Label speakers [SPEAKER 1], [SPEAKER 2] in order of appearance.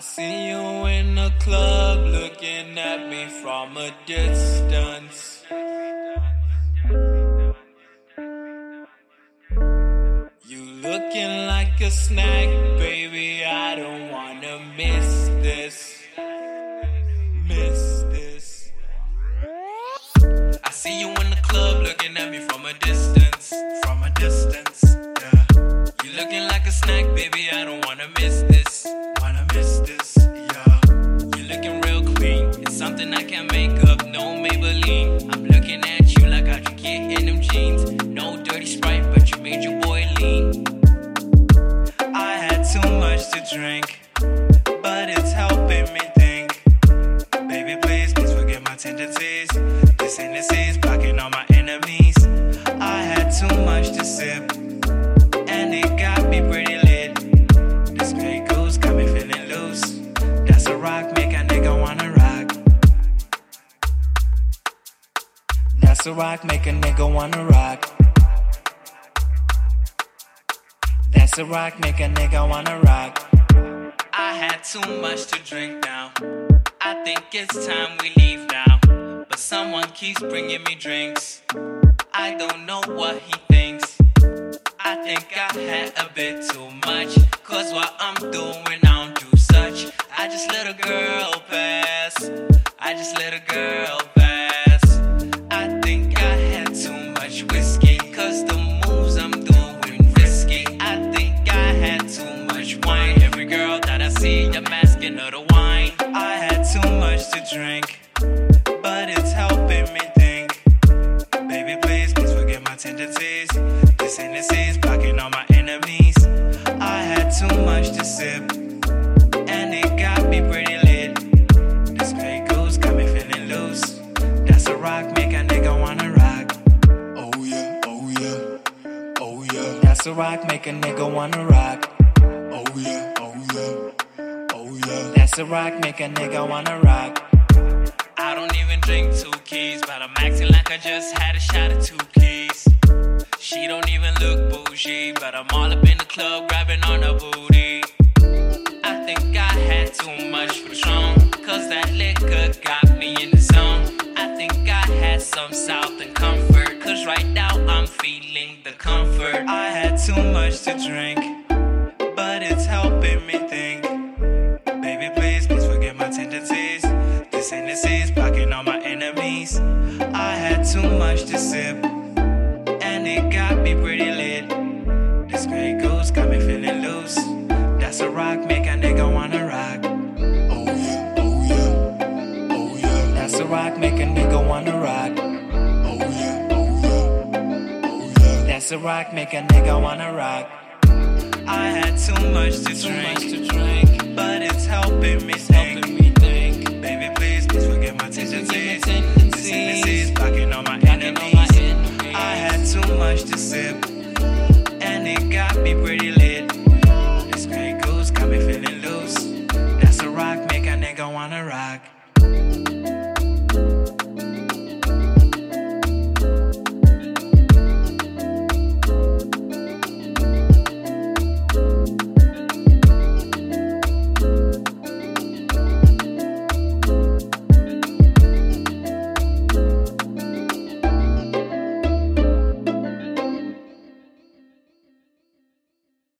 [SPEAKER 1] I see you in the club looking at me from a distance. You looking like a snack, baby. I don't wanna miss this. Miss this. I see you in the club looking at me from a distance. From a distance, yeah. You looking like a snack, baby. Drink, but it's helping me think. Baby, please, please forget my tendencies. This Hennessy's blocking all my enemies. I had too much to sip, and it got me pretty lit. This Grey Goose got me feeling loose. That's a rock, make a nigga wanna rock. That's a rock, make a nigga wanna rock. That's a rock, make a nigga wanna rock. Too much to drink now. I think it's time we leave now. But someone keeps bringing me drinks. I don't know what he thinks. I think I had a bit too much. Cause what I'm doing, I don't do such. I just let a girl pass. I just let a girl pass. I think I had too much whiskey. Cause the moves I'm doing risky. I think I had too much wine. See, I'm asking her to wine. I had too much to drink. But it's helping me think. Baby, please, please forget my tendencies. This Hennessy's blocking all my enemies. I had too much to sip, and it got me pretty lit. This Grey Goose got me feeling loose. That's a rock, make a nigga wanna rock.
[SPEAKER 2] Oh yeah, oh yeah, oh yeah,
[SPEAKER 1] That's a rock, make a nigga wanna rock. That's a rock, make a nigga wanna rock. I don't even drink two keys, but I'm acting like I just had a shot of two keys. She don't even look bougie, but I'm all up in the club grabbing on her booty. I think I had too much Patron, cause that liquor got me in the zone. I think I had some Southern Comfort, cause right now I'm feeling the comfort. I had too much to drink, enemies. I had too much to sip, and it got me pretty lit. This Grey Goose got me feeling loose. That's a rock, make a nigga wanna rock.
[SPEAKER 2] Oh yeah, oh yeah, oh yeah,
[SPEAKER 1] That's a rock, make a nigga wanna rock.
[SPEAKER 2] oh yeah, oh yeah, oh yeah.
[SPEAKER 1] That's a rock, make a nigga wanna rock. I had too much to drink,